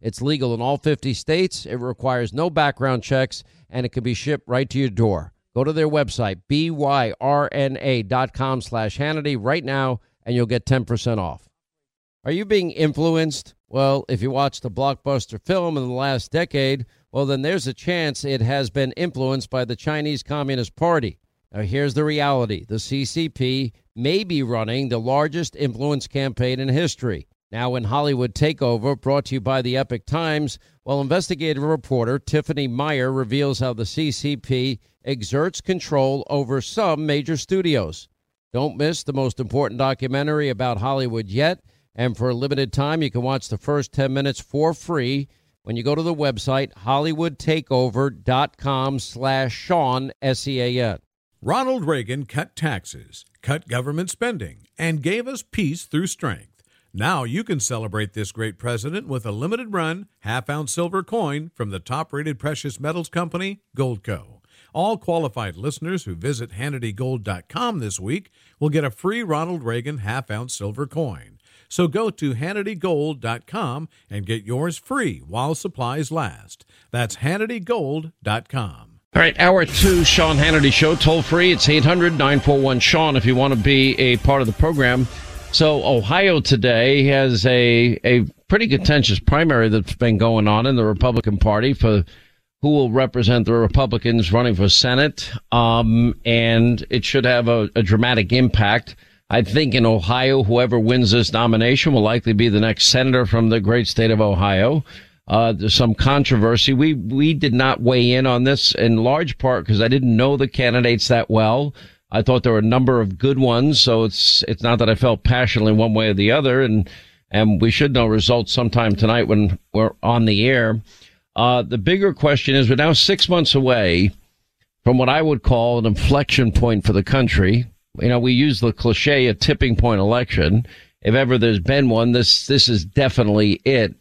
It's legal in all 50 states. It requires no background checks and it can be shipped right to your door. Go to their website, byrna.com slash Hannity right now, and you'll get 10% off. Are you being influenced? Well, if you watched a blockbuster film in the last decade, well, then there's a chance it has been influenced by the Chinese Communist Party. Now, here's the reality the CCP may be running the largest influence campaign in history. Now, in Hollywood Takeover, brought to you by the Epoch Times, well, investigative reporter Tiffany Meier reveals how the CCP exerts control over some major studios. Don't miss the most important documentary about Hollywood yet. And for a limited time, you can watch the first 10 minutes for free when you go to the website hollywoodtakeover.com slash Sean, S-E-A-N. Ronald Reagan cut taxes, cut government spending, and gave us peace through strength. Now you can celebrate this great president with a limited run, half ounce silver coin from the top rated precious metals company, Goldco. All qualified listeners who visit HannityGold.com this week will get a free Ronald Reagan half ounce silver coin. So go to HannityGold.com and get yours free while supplies last. That's HannityGold.com. All right, hour two, Sean Hannity Show, toll free. It's 800 941 Sean if you want to be a part of the program. So, Ohio today has a, a pretty contentious primary that's been going on in the Republican Party for who will represent the Republicans running for Senate. Um, and it should have a, a dramatic impact. I think in Ohio, whoever wins this nomination will likely be the next senator from the great state of Ohio. Uh, there's some controversy. We we did not weigh in on this in large part because I didn't know the candidates that well. I thought there were a number of good ones, so it's it's not that I felt passionately one way or the other, and and we should know results sometime tonight when we're on the air. Uh, the bigger question is we're now six months away from what I would call an inflection point for the country. You know, we use the cliche a tipping point election. If ever there's been one, this this is definitely it.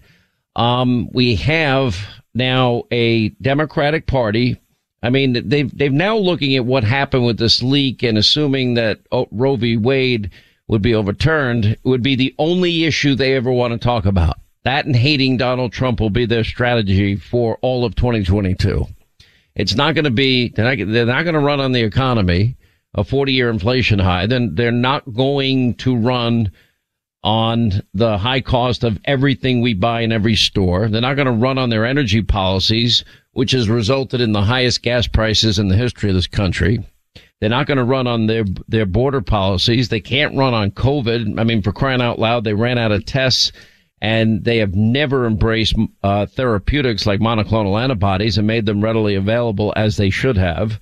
Um, we have now a Democratic Party. I mean, they've they've now looking at what happened with this leak and assuming that oh, Roe v. Wade would be overturned would be the only issue they ever want to talk about. That and hating Donald Trump will be their strategy for all of 2022. It's not going to be, they're not, they're not going to run on the economy, a 40 year inflation high. Then they're not going to run on the high cost of everything we buy in every store. They're not going to run on their energy policies, which has resulted in the highest gas prices in the history of this country. They're not going to run on their their border policies. They can't run on COVID. I mean, for crying out loud, they ran out of tests, and they have never embraced uh, therapeutics like monoclonal antibodies and made them readily available as they should have.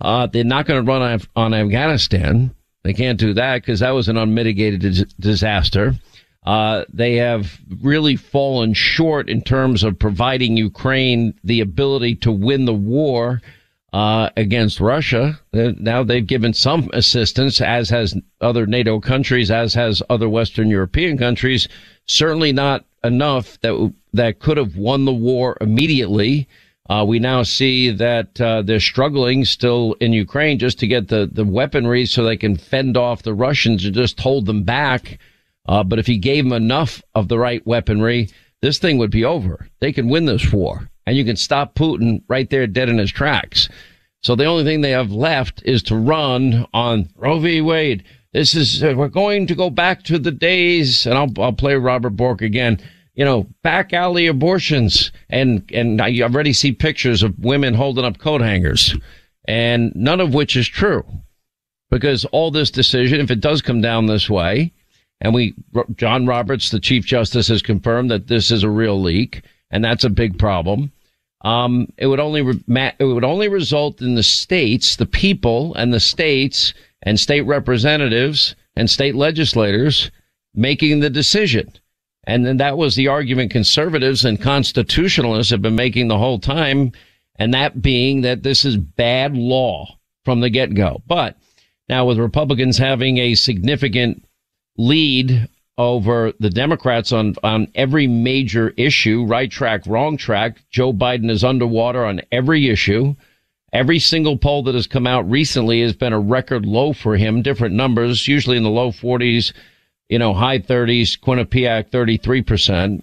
Uh, they're not going to run on, on Afghanistan. They can't do that because that was an unmitigated dis- disaster. Uh, they have really fallen short in terms of providing Ukraine the ability to win the war uh, against Russia. Now they've given some assistance, as has other NATO countries, as has other Western European countries. Certainly not enough that that could have won the war immediately. Uh, we now see that uh, they're struggling still in Ukraine just to get the, the weaponry so they can fend off the Russians and just hold them back. Uh, but if he gave them enough of the right weaponry, this thing would be over. They can win this war and you can stop Putin right there dead in his tracks. So the only thing they have left is to run on Roe v. Wade. This is, uh, we're going to go back to the days, and I'll, I'll play Robert Bork again you know, back alley abortions. And, and I already see pictures of women holding up coat hangers and none of which is true because all this decision, if it does come down this way, and we, John Roberts, the Chief Justice has confirmed that this is a real leak and that's a big problem. Um, it would only, re- it would only result in the states, the people and the states and state representatives and state legislators making the decision. And then that was the argument conservatives and constitutionalists have been making the whole time. And that being that this is bad law from the get go. But now with Republicans having a significant lead over the Democrats on, on every major issue, right track, wrong track, Joe Biden is underwater on every issue. Every single poll that has come out recently has been a record low for him, different numbers, usually in the low 40s, you know, high 30s, Quinnipiac 33%.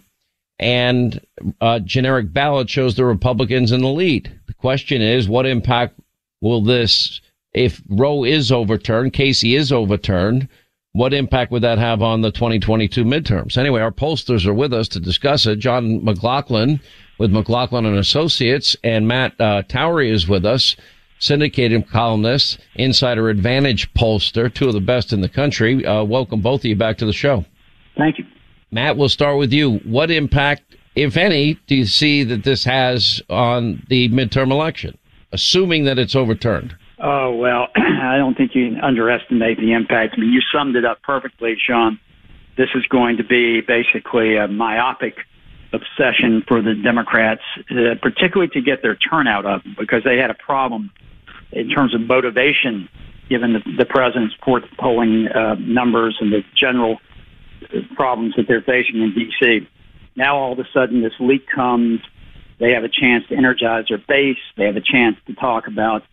And uh, generic ballot shows the Republicans in the lead. The question is, what impact will this, if Roe is overturned, Casey is overturned, what impact would that have on the 2022 midterms? Anyway, our pollsters are with us to discuss it. John McLaughlin with McLaughlin and Associates, and Matt uh, Towery is with us, syndicated columnist, Insider Advantage pollster, two of the best in the country. Uh, welcome both of you back to the show. Thank you. Matt, we'll start with you. What impact, if any, do you see that this has on the midterm election, assuming that it's overturned? Oh, well, I don't think you underestimate the impact. I mean, you summed it up perfectly, Sean. This is going to be basically a myopic obsession for the Democrats, uh, particularly to get their turnout up, because they had a problem in terms of motivation, given the, the president's poor polling uh, numbers and the general problems that they're facing in D.C. Now, all of a sudden, this leak comes. They have a chance to energize their base. They have a chance to talk about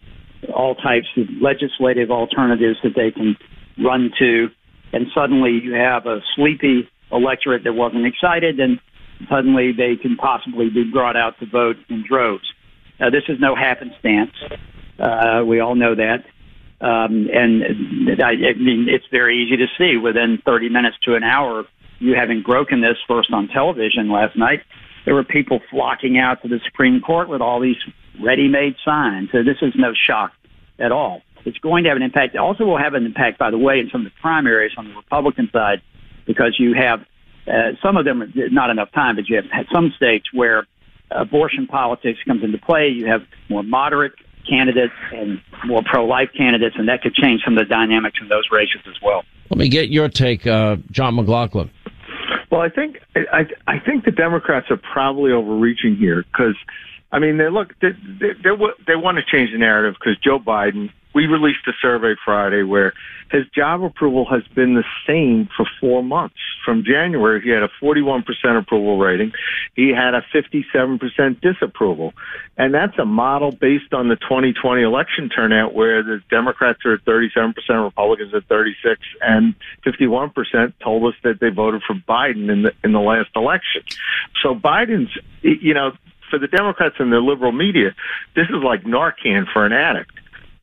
all types of legislative alternatives that they can run to. And suddenly you have a sleepy electorate that wasn't excited and suddenly they can possibly be brought out to vote in droves. Now, this is no happenstance. Uh, we all know that. Um, and I, I mean, it's very easy to see within 30 minutes to an hour, you having broken this first on television last night, there were people flocking out to the Supreme Court with all these ready-made signs. So this is no shock at all. It's going to have an impact. It also will have an impact, by the way, in some of the primaries on the Republican side, because you have uh, some of them not enough time, but you have had some states where abortion politics comes into play. You have more moderate candidates and more pro-life candidates, and that could change some of the dynamics in those races as well. Let me get your take, uh, John McLaughlin. Well, I think I, I think the Democrats are probably overreaching here because I mean, they look, they, they, they, they want to change the narrative because Joe Biden, we released a survey Friday where his job approval has been the same for four months. From January, he had a 41% approval rating. He had a 57% disapproval. And that's a model based on the 2020 election turnout where the Democrats are at 37%, Republicans at 36, and 51% told us that they voted for Biden in the, in the last election. So Biden's, you know, for the Democrats and the liberal media, this is like Narcan for an addict.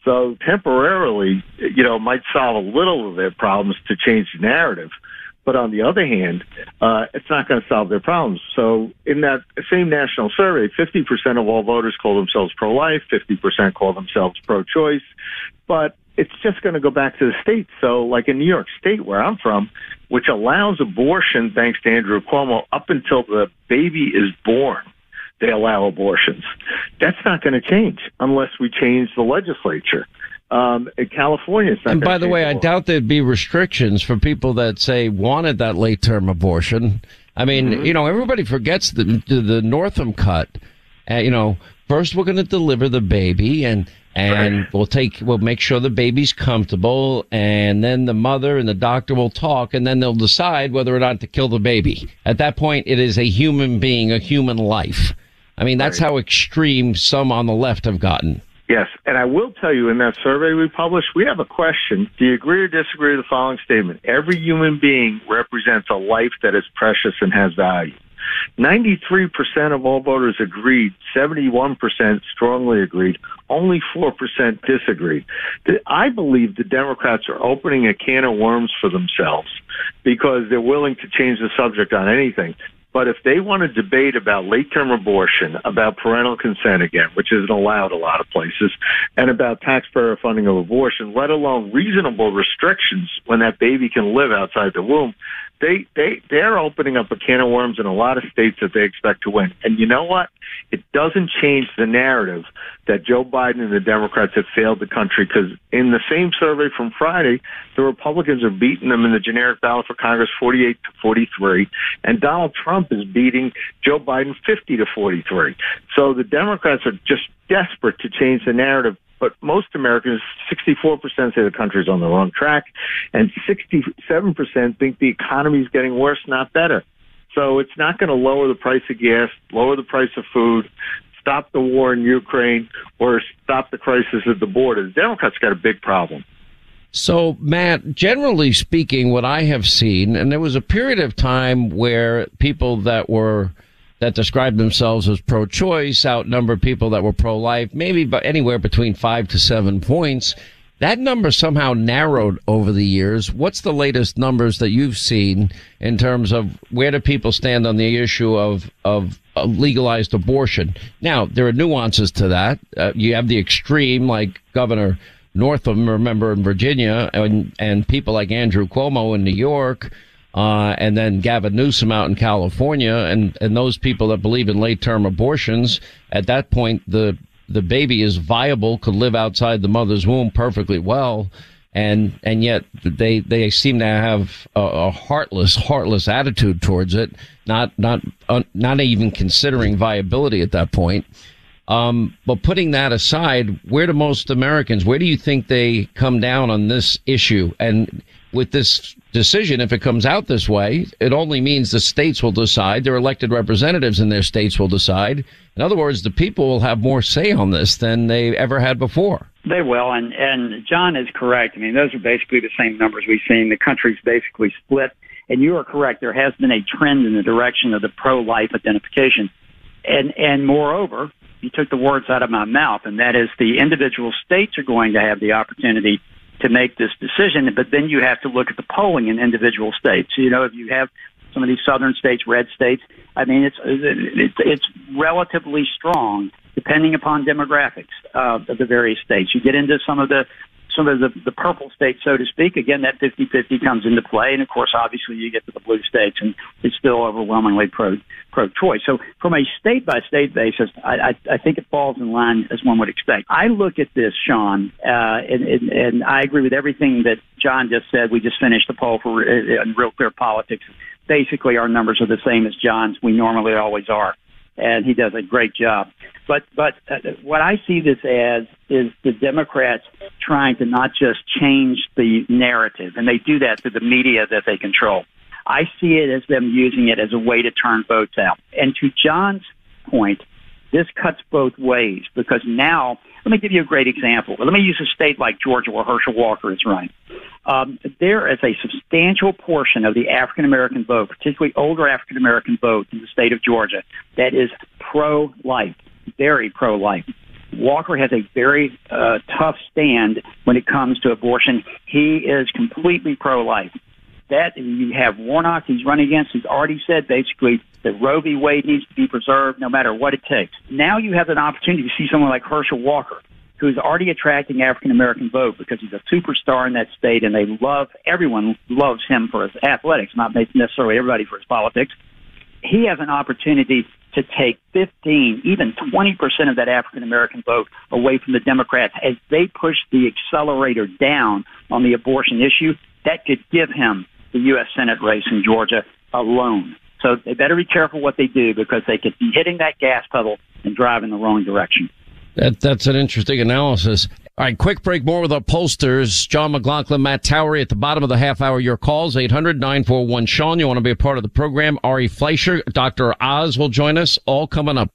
So temporarily, you know, might solve a little of their problems to change the narrative. But on the other hand, uh, it's not going to solve their problems. So in that same national survey, 50% of all voters call themselves pro-life, 50% call themselves pro-choice. But it's just going to go back to the states. So like in New York State, where I'm from, which allows abortion, thanks to Andrew Cuomo, up until the baby is born they allow abortions. That's not going to change unless we change the legislature. Um, California, and by the way, I doubt there'd be restrictions for people that say wanted that late term abortion. I mean, mm-hmm. you know, everybody forgets the the Northam cut. Uh, you know, first we're going to deliver the baby, and and right. we'll take we'll make sure the baby's comfortable, and then the mother and the doctor will talk, and then they'll decide whether or not to kill the baby. At that point, it is a human being, a human life. I mean, that's right. how extreme some on the left have gotten. Yes, and I will tell you in that survey we published, we have a question. Do you agree or disagree with the following statement? Every human being represents a life that is precious and has value. 93% of all voters agreed, 71% strongly agreed, only 4% disagreed. I believe the Democrats are opening a can of worms for themselves because they're willing to change the subject on anything. But if they want to debate about late term abortion, about parental consent again, which isn't allowed a lot of places, and about taxpayer funding of abortion, let alone reasonable restrictions when that baby can live outside the womb, they they they're opening up a can of worms in a lot of states that they expect to win. And you know what? It doesn't change the narrative that Joe Biden and the Democrats have failed the country because in the same survey from Friday, the Republicans are beating them in the generic ballot for Congress 48 to 43, and Donald Trump is beating Joe Biden 50 to 43. So the Democrats are just desperate to change the narrative but most Americans, 64% say the country's on the wrong track, and 67% think the economy is getting worse, not better. So it's not going to lower the price of gas, lower the price of food, stop the war in Ukraine, or stop the crisis at the border. The Democrats got a big problem. So, Matt, generally speaking, what I have seen, and there was a period of time where people that were that described themselves as pro-choice outnumbered people that were pro-life, maybe but anywhere between five to seven points. That number somehow narrowed over the years. What's the latest numbers that you've seen in terms of where do people stand on the issue of of legalized abortion? Now there are nuances to that. Uh, you have the extreme, like Governor Northam, remember in Virginia, and and people like Andrew Cuomo in New York uh, and then Gavin Newsom out in California, and and those people that believe in late term abortions. At that point, the the baby is viable, could live outside the mother's womb perfectly well, and and yet they they seem to have a, a heartless heartless attitude towards it, not not uh, not even considering viability at that point. Um, but putting that aside, where do most Americans, where do you think they come down on this issue? And with this decision, if it comes out this way, it only means the states will decide. Their elected representatives in their states will decide. In other words, the people will have more say on this than they ever had before. They will, and and John is correct. I mean, those are basically the same numbers we've seen. The country's basically split, and you are correct. There has been a trend in the direction of the pro-life identification, and and moreover, you took the words out of my mouth, and that is the individual states are going to have the opportunity to make this decision. But then you have to look at the polling in individual states. You know, if you have some of these southern states, red states, I mean, it's it's, it's relatively strong depending upon demographics uh, of the various states. You get into some of the some of the, the purple states, so to speak, again, that 50-50 comes into play. And of course, obviously, you get to the blue states, and it's still overwhelmingly pro pro choice. So, from a state by state basis, I, I, I think it falls in line as one would expect. I look at this, Sean, uh, and, and, and I agree with everything that John just said. We just finished the poll for uh, Real Clear Politics. Basically, our numbers are the same as John's. We normally always are and he does a great job. But but uh, what I see this as is the Democrats trying to not just change the narrative, and they do that through the media that they control. I see it as them using it as a way to turn votes out. And to John's point, this cuts both ways because now, let me give you a great example. Let me use a state like Georgia where Herschel Walker is running. Um, there is a substantial portion of the African American vote, particularly older African American vote in the state of Georgia, that is pro life, very pro life. Walker has a very uh, tough stand when it comes to abortion. He is completely pro life that. You have Warnock he's running against. He's already said basically that Roe v. Wade needs to be preserved no matter what it takes. Now you have an opportunity to see someone like Herschel Walker, who's already attracting African American vote because he's a superstar in that state, and they love everyone loves him for his athletics, not necessarily everybody for his politics. He has an opportunity to take 15, even 20% of that African American vote away from the Democrats as they push the accelerator down on the abortion issue. That could give him the U.S. Senate race in Georgia alone. So they better be careful what they do because they could be hitting that gas pedal and drive in the wrong direction. That, that's an interesting analysis. All right, quick break. More with our pollsters. John McLaughlin, Matt Towery at the bottom of the half hour. Your calls, 800-941-SEAN. You want to be a part of the program. Ari Fleischer, Dr. Oz will join us. All coming up.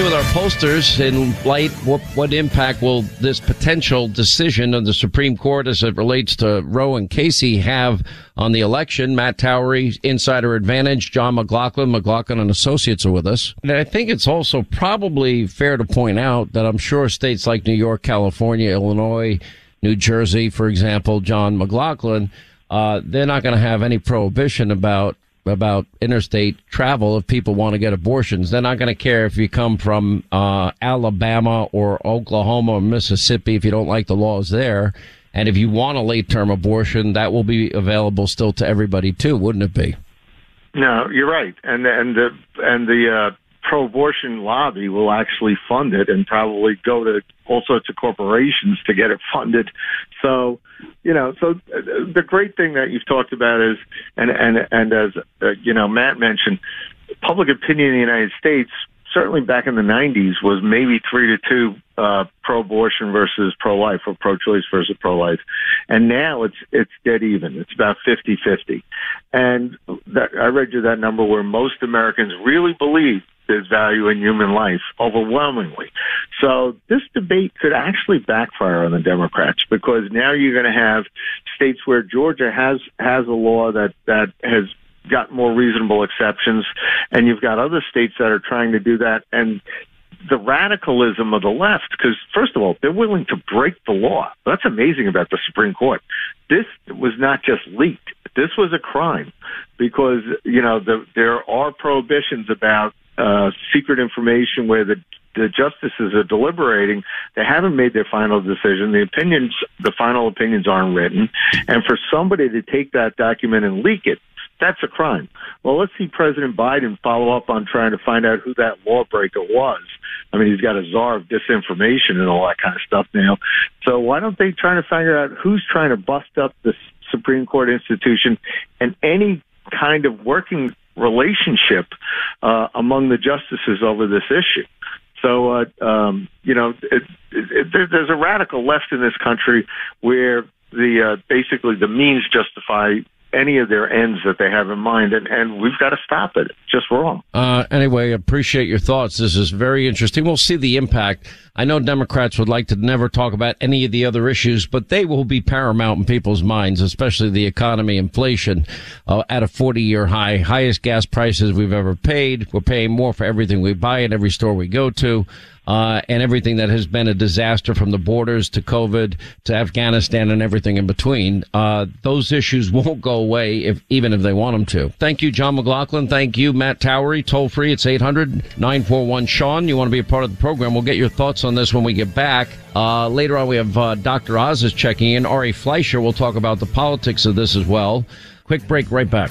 Continue with our pollsters in light. What, what impact will this potential decision of the Supreme Court as it relates to Roe and Casey have on the election? Matt Towery, Insider Advantage, John McLaughlin, McLaughlin and Associates are with us. And I think it's also probably fair to point out that I'm sure states like New York, California, Illinois, New Jersey, for example, John McLaughlin, uh, they're not going to have any prohibition about about interstate travel if people want to get abortions. They're not going to care if you come from uh, Alabama or Oklahoma or Mississippi if you don't like the laws there. And if you want a late term abortion, that will be available still to everybody too, wouldn't it be? No, you're right, and and the and the uh, pro-abortion lobby will actually fund it and probably go to all sorts of corporations to get it funded. So, you know, so uh, the great thing that you've talked about is, and and and as uh, you know, Matt mentioned, public opinion in the United States certainly back in the 90s was maybe three to two uh, pro-abortion versus pro-life or pro-choice versus pro-life, and now it's it's dead even. It's about 50-50. And that, I read you that number where most Americans really believe there's value in human life overwhelmingly. So this debate could actually backfire on the Democrats because now you're going to have states where Georgia has has a law that that has got more reasonable exceptions, and you've got other states that are trying to do that. And the radicalism of the left, because first of all, they're willing to break the law. That's amazing about the Supreme Court. This was not just leaked. This was a crime because, you know, the, there are prohibitions about uh, secret information where the the justices are deliberating. They haven't made their final decision. The opinions, the final opinions aren't written. And for somebody to take that document and leak it, that's a crime. Well, let's see President Biden follow up on trying to find out who that lawbreaker was. I mean, he's got a czar of disinformation and all that kind of stuff now. So why don't they try to figure out who's trying to bust up the Supreme Court institution and any kind of working relationship uh, among the justices over this issue. So, uh, um, you know, it, it, it, there's a radical left in this country where the uh, basically the means justify any of their ends that they have in mind, and, and we've got to stop it. It's just wrong. Uh, anyway, appreciate your thoughts. This is very interesting. We'll see the impact. I know Democrats would like to never talk about any of the other issues, but they will be paramount in people's minds, especially the economy, inflation uh, at a 40 year high, highest gas prices we've ever paid. We're paying more for everything we buy in every store we go to uh, and everything that has been a disaster from the borders to COVID to Afghanistan and everything in between. Uh, those issues won't go away if even if they want them to. Thank you, John McLaughlin. Thank you, Matt Towery. Toll free. It's 800-941 Sean. You want to be a part of the program. We'll get your thoughts on this when we get back. Uh, later on, we have uh, Dr. Oz is checking in. Ari Fleischer will talk about the politics of this as well. Quick break, right back.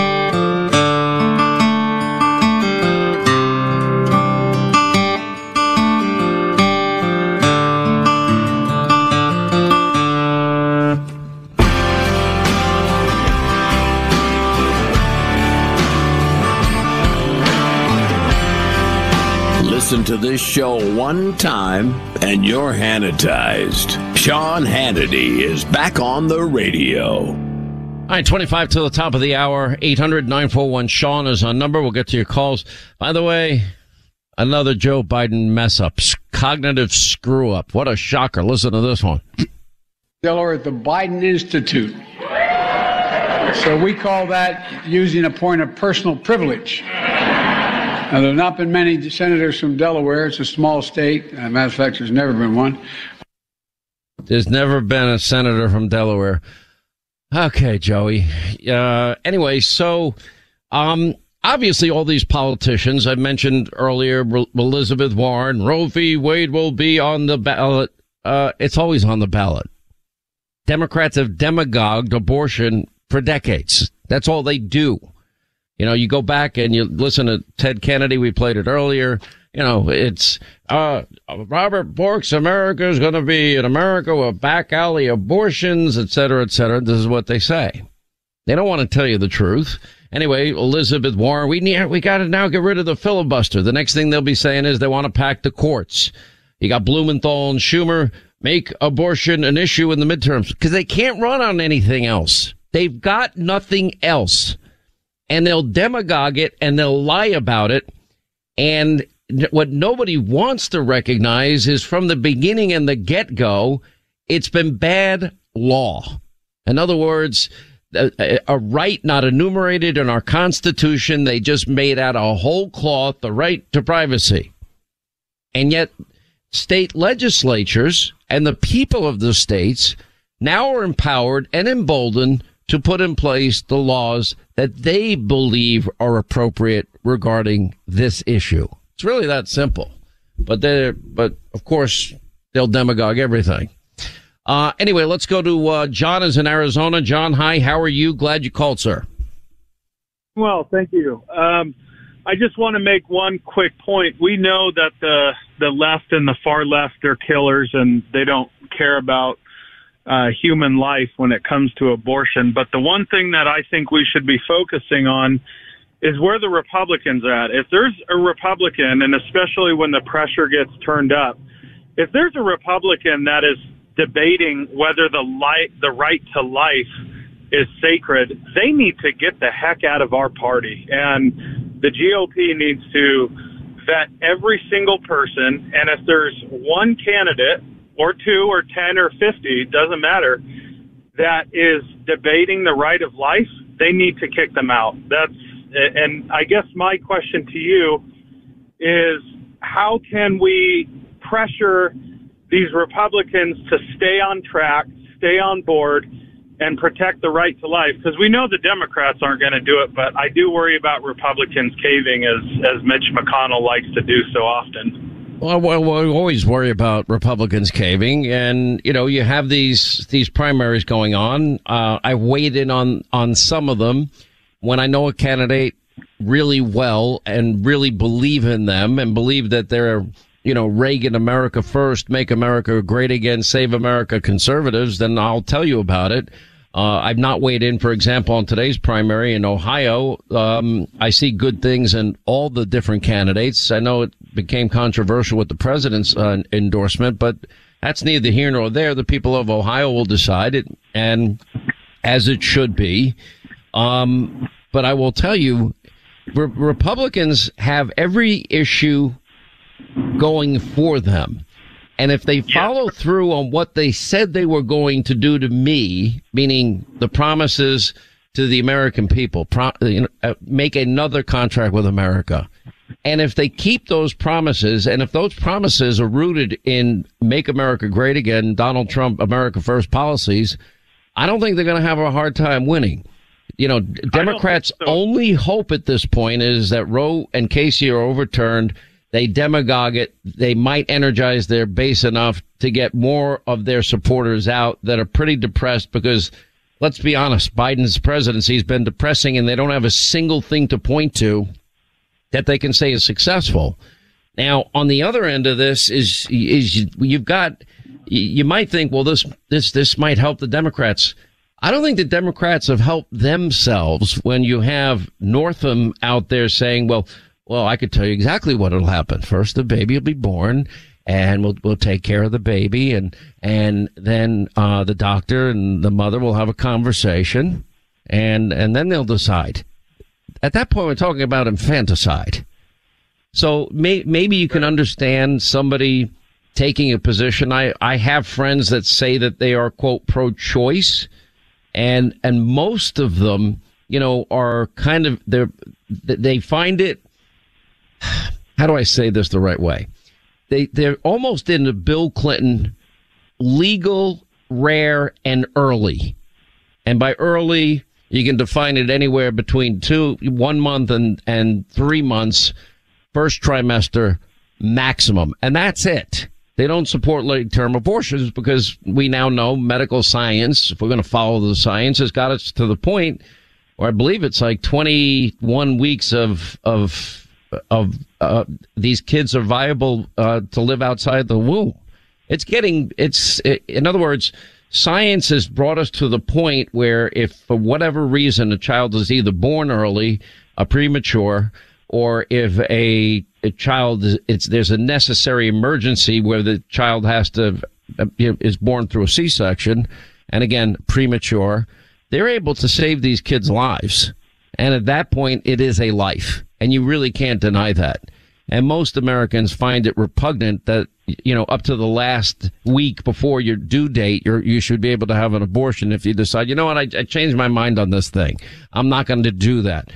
To this show one time and you're Hannitized. Sean Hannity is back on the radio. All right, 25 to the top of the hour. 800 941 Sean is our number. We'll get to your calls. By the way, another Joe Biden mess up, cognitive screw up. What a shocker. Listen to this one. Delaware at the Biden Institute. So we call that using a point of personal privilege. Now, there have not been many senators from Delaware. It's a small state. As a matter of fact, there's never been one. There's never been a senator from Delaware. Okay, Joey. Uh, anyway, so um, obviously all these politicians I mentioned earlier, Elizabeth Warren, Roe v. Wade will be on the ballot. Uh, it's always on the ballot. Democrats have demagogued abortion for decades. That's all they do. You know, you go back and you listen to Ted Kennedy. We played it earlier. You know, it's, uh, Robert Bork's America is going to be an America with back alley abortions, et cetera, et cetera. This is what they say. They don't want to tell you the truth. Anyway, Elizabeth Warren, we need, we got to now get rid of the filibuster. The next thing they'll be saying is they want to pack the courts. You got Blumenthal and Schumer make abortion an issue in the midterms because they can't run on anything else. They've got nothing else and they'll demagogue it and they'll lie about it. And what nobody wants to recognize is from the beginning and the get go, it's been bad law. In other words, a, a, right not enumerated in our constitution. They just made out a whole cloth the right to privacy. And yet state legislatures and the people of the states now are empowered and emboldened to put in place the laws that they believe are appropriate regarding this issue. It's really that simple. But they but of course they'll demagogue everything. Uh, anyway, let's go to uh, John is in Arizona. John, hi. How are you? Glad you called, sir. Well, thank you. Um, I just want to make one quick point. We know that the the left and the far left are killers, and they don't care about uh, human life when it comes to abortion. But the one thing that I think we should be focusing on is where the Republicans are at. If there's a Republican, and especially when the pressure gets turned up, if there's a Republican that is debating whether the light, the right to life is sacred, they need to get the heck out of our party. And the GOP needs to vet every single person. And if there's one candidate or two or 10 or 50, doesn't matter, that is debating the right of life, they need to kick them out. That's, and I guess my question to you is how can we pressure these Republicans to stay on track, stay on board, and protect the right to life? Because we know the Democrats aren't going to do it, but I do worry about Republicans caving as, as Mitch McConnell likes to do so often. Well, well, we always worry about Republicans caving, and you know, you have these these primaries going on. Uh, I weighed in on on some of them when I know a candidate really well and really believe in them and believe that they're you know Reagan America first, make America great again, save America conservatives. Then I'll tell you about it. Uh, I've not weighed in, for example, on today's primary in Ohio. Um, I see good things in all the different candidates. I know it became controversial with the president's uh, endorsement, but that's neither here nor there. The people of Ohio will decide it, and as it should be. Um, but I will tell you, re- Republicans have every issue going for them. And if they follow through on what they said they were going to do to me, meaning the promises to the American people, pro, you know, uh, make another contract with America. And if they keep those promises, and if those promises are rooted in make America great again, Donald Trump, America first policies, I don't think they're going to have a hard time winning. You know, Democrats' so. only hope at this point is that Roe and Casey are overturned they demagogue it. They might energize their base enough to get more of their supporters out that are pretty depressed because let's be honest, Biden's presidency has been depressing and they don't have a single thing to point to that they can say is successful. Now, on the other end of this is, is you've got, you might think, well, this, this, this might help the Democrats. I don't think the Democrats have helped themselves when you have Northam out there saying, well, Well, I could tell you exactly what will happen. First, the baby will be born and we'll, we'll take care of the baby and, and then, uh, the doctor and the mother will have a conversation and, and then they'll decide. At that point, we're talking about infanticide. So may, maybe you can understand somebody taking a position. I, I have friends that say that they are quote pro-choice and, and most of them, you know, are kind of, they're, they find it, how do I say this the right way? They, they're almost into Bill Clinton legal, rare, and early. And by early, you can define it anywhere between two, one month and, and three months, first trimester maximum. And that's it. They don't support late term abortions because we now know medical science, if we're going to follow the science, has got us to the point where I believe it's like 21 weeks of, of, of, uh, these kids are viable, uh, to live outside the womb. It's getting, it's, in other words, science has brought us to the point where if for whatever reason a child is either born early, a premature, or if a, a child it's there's a necessary emergency where the child has to is born through a C-section and again premature they're able to save these kids lives and at that point it is a life and you really can't deny that and most Americans find it repugnant that you know up to the last week before your due date you you should be able to have an abortion if you decide you know what I, I changed my mind on this thing I'm not going to do that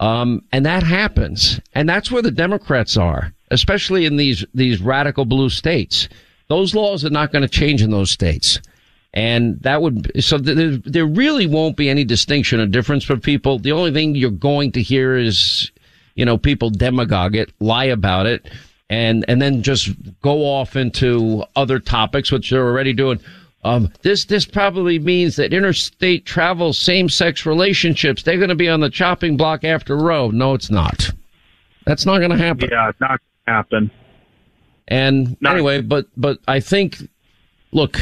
um, and that happens. And that's where the Democrats are, especially in these, these radical blue states. Those laws are not going to change in those states. And that would, so there, there really won't be any distinction or difference for people. The only thing you're going to hear is, you know, people demagogue it, lie about it, and, and then just go off into other topics, which they're already doing. Um, this this probably means that interstate travel, same sex relationships, they're going to be on the chopping block after Roe. No, it's not. That's not going to happen. Yeah, it's not going to happen. And not- anyway, but but I think, look,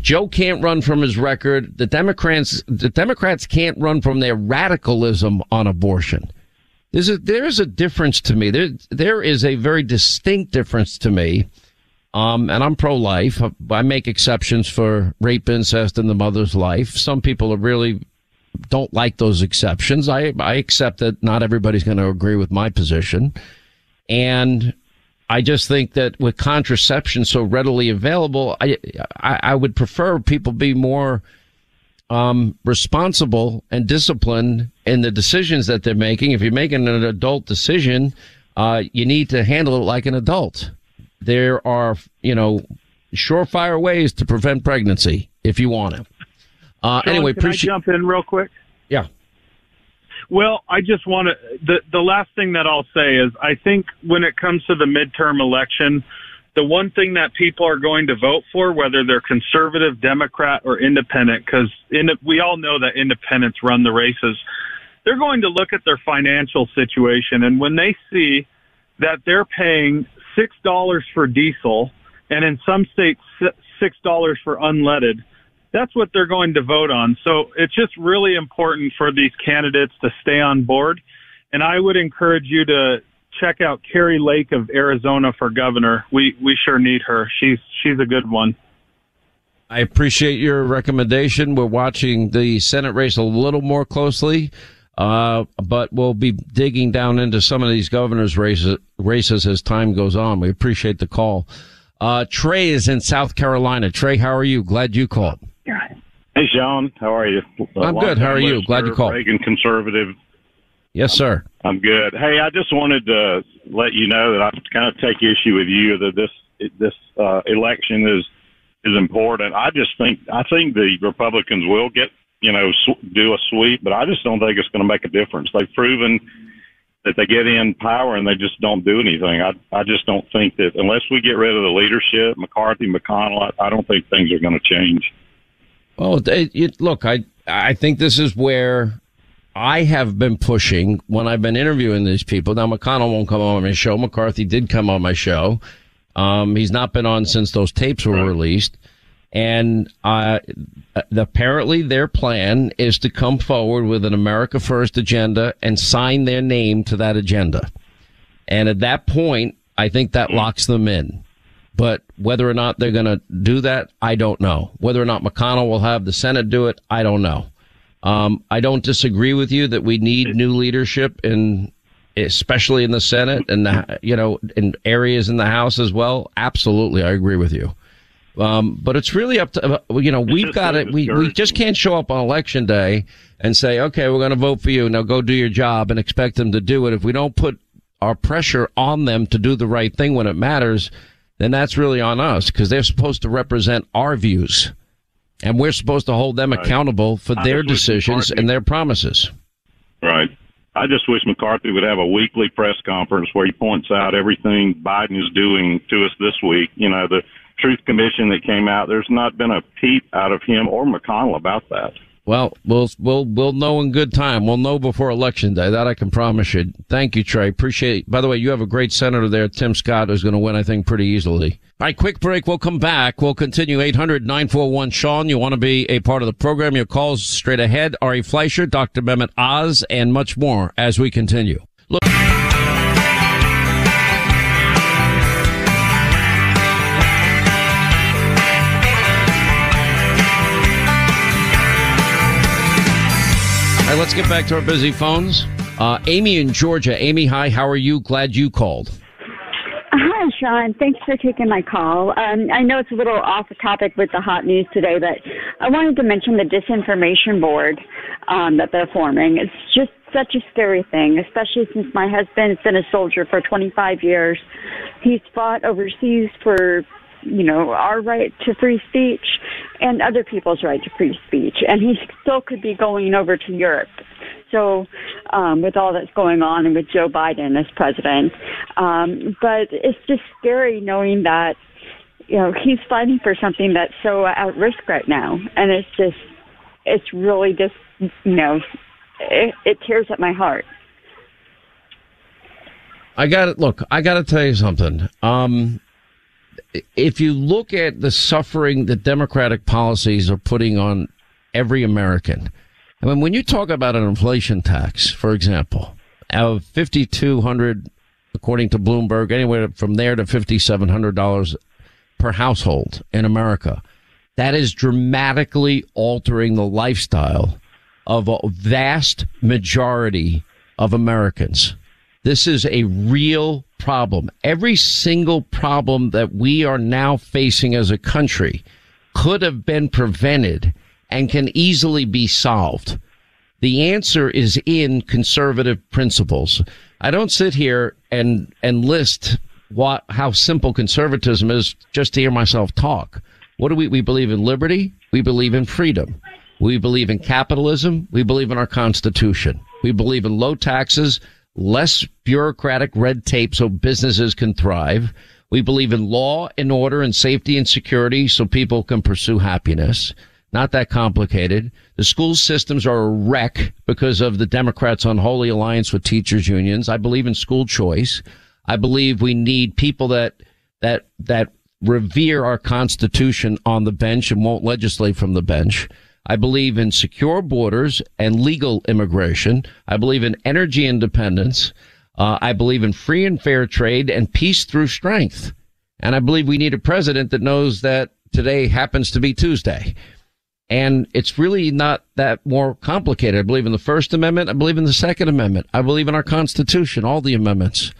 Joe can't run from his record. The Democrats the Democrats can't run from their radicalism on abortion. There's a there is a difference to me. There there is a very distinct difference to me um, and I'm pro-life. I make exceptions for rape, incest, and the mother's life. Some people really don't like those exceptions. I, I accept that not everybody's going to agree with my position. And I just think that with contraception so readily available, I, I, I would prefer people be more, um, responsible and disciplined in the decisions that they're making. If you're making an adult decision, uh, you need to handle it like an adult there are, you know, surefire ways to prevent pregnancy if you want to. Uh, Sean, anyway, appreciate. Jump in real quick? Well, I just want to. The the last thing that I'll say is, I think when it comes to the midterm election, the one thing that people are going to vote for, whether they're conservative, Democrat, or independent, because in, we all know that independents run the races, they're going to look at their financial situation, and when they see that they're paying six dollars for diesel, and in some states six dollars for unleaded. That's what they're going to vote on. So it's just really important for these candidates to stay on board. And I would encourage you to check out Kari Lake of Arizona for governor. We we sure need her. She's she's a good one. I appreciate your recommendation. We're watching the Senate race a little more closely. Uh, but we'll be digging down into some of these governors' races, races as time goes on. We appreciate the call. Uh, Trey is in South Carolina. Trey, how are you? Glad you called. Hey, Sean. How are you? I'm good. How are you? Glad you called. Reagan conservative. Yes, sir. I'm good. Hey, I just wanted to let you know that I kind of take issue with you that this this uh, election is is important. I just think I think the Republicans will get you know, sw- do a sweep, but I just don't think it's going to make a difference. They've proven that they get in power and they just don't do anything. I I just don't think that unless we get rid of the leadership, McCarthy, McConnell, I, I don't think things are going to change. Well, it, it, look, I I think this is where I have been pushing when I've been interviewing these people. Now McConnell won't come on my show. McCarthy did come on my show. Um, he's not been on since those tapes were right. released. And uh, apparently, their plan is to come forward with an America First agenda and sign their name to that agenda. And at that point, I think that locks them in. But whether or not they're going to do that, I don't know. Whether or not McConnell will have the Senate do it, I don't know. Um, I don't disagree with you that we need new leadership in, especially in the Senate and the, you know, in areas in the House as well. Absolutely. I agree with you. Um, but it's really up to, uh, you know, we've got it. We, we just can't show up on election day and say, okay, we're going to vote for you. Now go do your job and expect them to do it. If we don't put our pressure on them to do the right thing when it matters, then that's really on us because they're supposed to represent our views and we're supposed to hold them accountable for their decisions McCarthy- and their promises. Right. I just wish McCarthy would have a weekly press conference where he points out everything Biden is doing to us this week. You know, the Truth Commission that came out, there's not been a peep out of him or McConnell about that. Well, we'll we'll we'll know in good time. We'll know before election day. That I can promise you. Thank you, Trey. Appreciate. it. By the way, you have a great senator there, Tim Scott, who's going to win, I think, pretty easily. All right, quick break. We'll come back. We'll continue. 800-941 Sean. You want to be a part of the program? Your calls straight ahead. Ari Fleischer, Dr. Mehmet Oz, and much more as we continue. Let's get back to our busy phones. Uh, Amy in Georgia. Amy, hi. How are you? Glad you called. Hi, Sean. Thanks for taking my call. Um, I know it's a little off the topic with the hot news today, but I wanted to mention the disinformation board um, that they're forming. It's just such a scary thing, especially since my husband's been a soldier for 25 years. He's fought overseas for, you know, our right to free speech and other people's right to free speech, and he still could be going over to Europe. So, um, with all that's going on and with Joe Biden as president, um, but it's just scary knowing that you know he's fighting for something that's so at risk right now, and it's just it's really just you know it, it tears at my heart. I got it. look. I got to tell you something. Um, if you look at the suffering that Democratic policies are putting on every American, I mean, when you talk about an inflation tax, for example, of fifty two hundred, according to Bloomberg, anywhere from there to fifty seven hundred dollars per household in America, that is dramatically altering the lifestyle of a vast majority of Americans. This is a real problem. Every single problem that we are now facing as a country could have been prevented and can easily be solved. The answer is in conservative principles. I don't sit here and, and list what, how simple conservatism is just to hear myself talk. What do we, we believe in liberty? We believe in freedom. We believe in capitalism. We believe in our constitution. We believe in low taxes, less bureaucratic red tape so businesses can thrive. We believe in law and order and safety and security so people can pursue happiness. Not that complicated. The school systems are a wreck because of the Democrats' unholy alliance with teachers unions. I believe in school choice. I believe we need people that, that, that revere our constitution on the bench and won't legislate from the bench. I believe in secure borders and legal immigration. I believe in energy independence. Uh, I believe in free and fair trade and peace through strength. And I believe we need a president that knows that today happens to be Tuesday. And it's really not that more complicated. I believe in the First Amendment. I believe in the Second Amendment. I believe in our Constitution, all the amendments.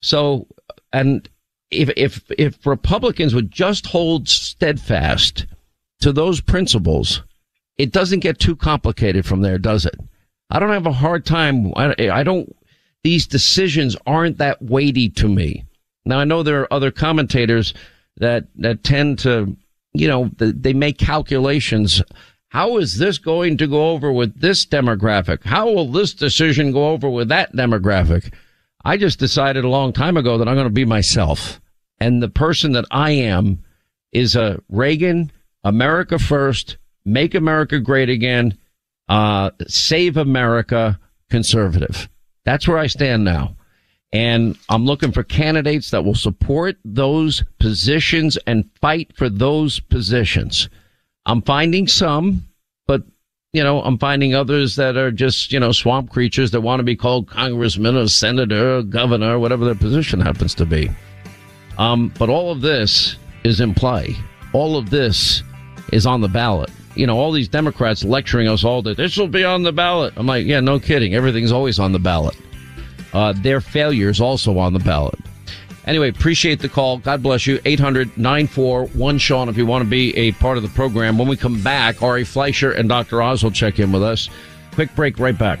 So, and if, if, if Republicans would just hold steadfast to those principles, it doesn't get too complicated from there, does it? I don't have a hard time. I, I don't, these decisions aren't that weighty to me. Now, I know there are other commentators that, that tend to, you know, they make calculations. How is this going to go over with this demographic? How will this decision go over with that demographic? I just decided a long time ago that I'm going to be myself. And the person that I am is a Reagan, America first, make America great again, uh, save America conservative. That's where I stand now. And I'm looking for candidates that will support those positions and fight for those positions. I'm finding some, but you know, I'm finding others that are just, you know, swamp creatures that want to be called congressman or senator or governor, whatever their position happens to be. Um, but all of this is in play. All of this is on the ballot. You know, all these Democrats lecturing us all that this will be on the ballot. I'm like, yeah, no kidding. Everything's always on the ballot. Uh, their failures also on the ballot. Anyway, appreciate the call. God bless you. 800 941 Sean if you want to be a part of the program. When we come back, Ari Fleischer and Dr. Oz will check in with us. Quick break, right back.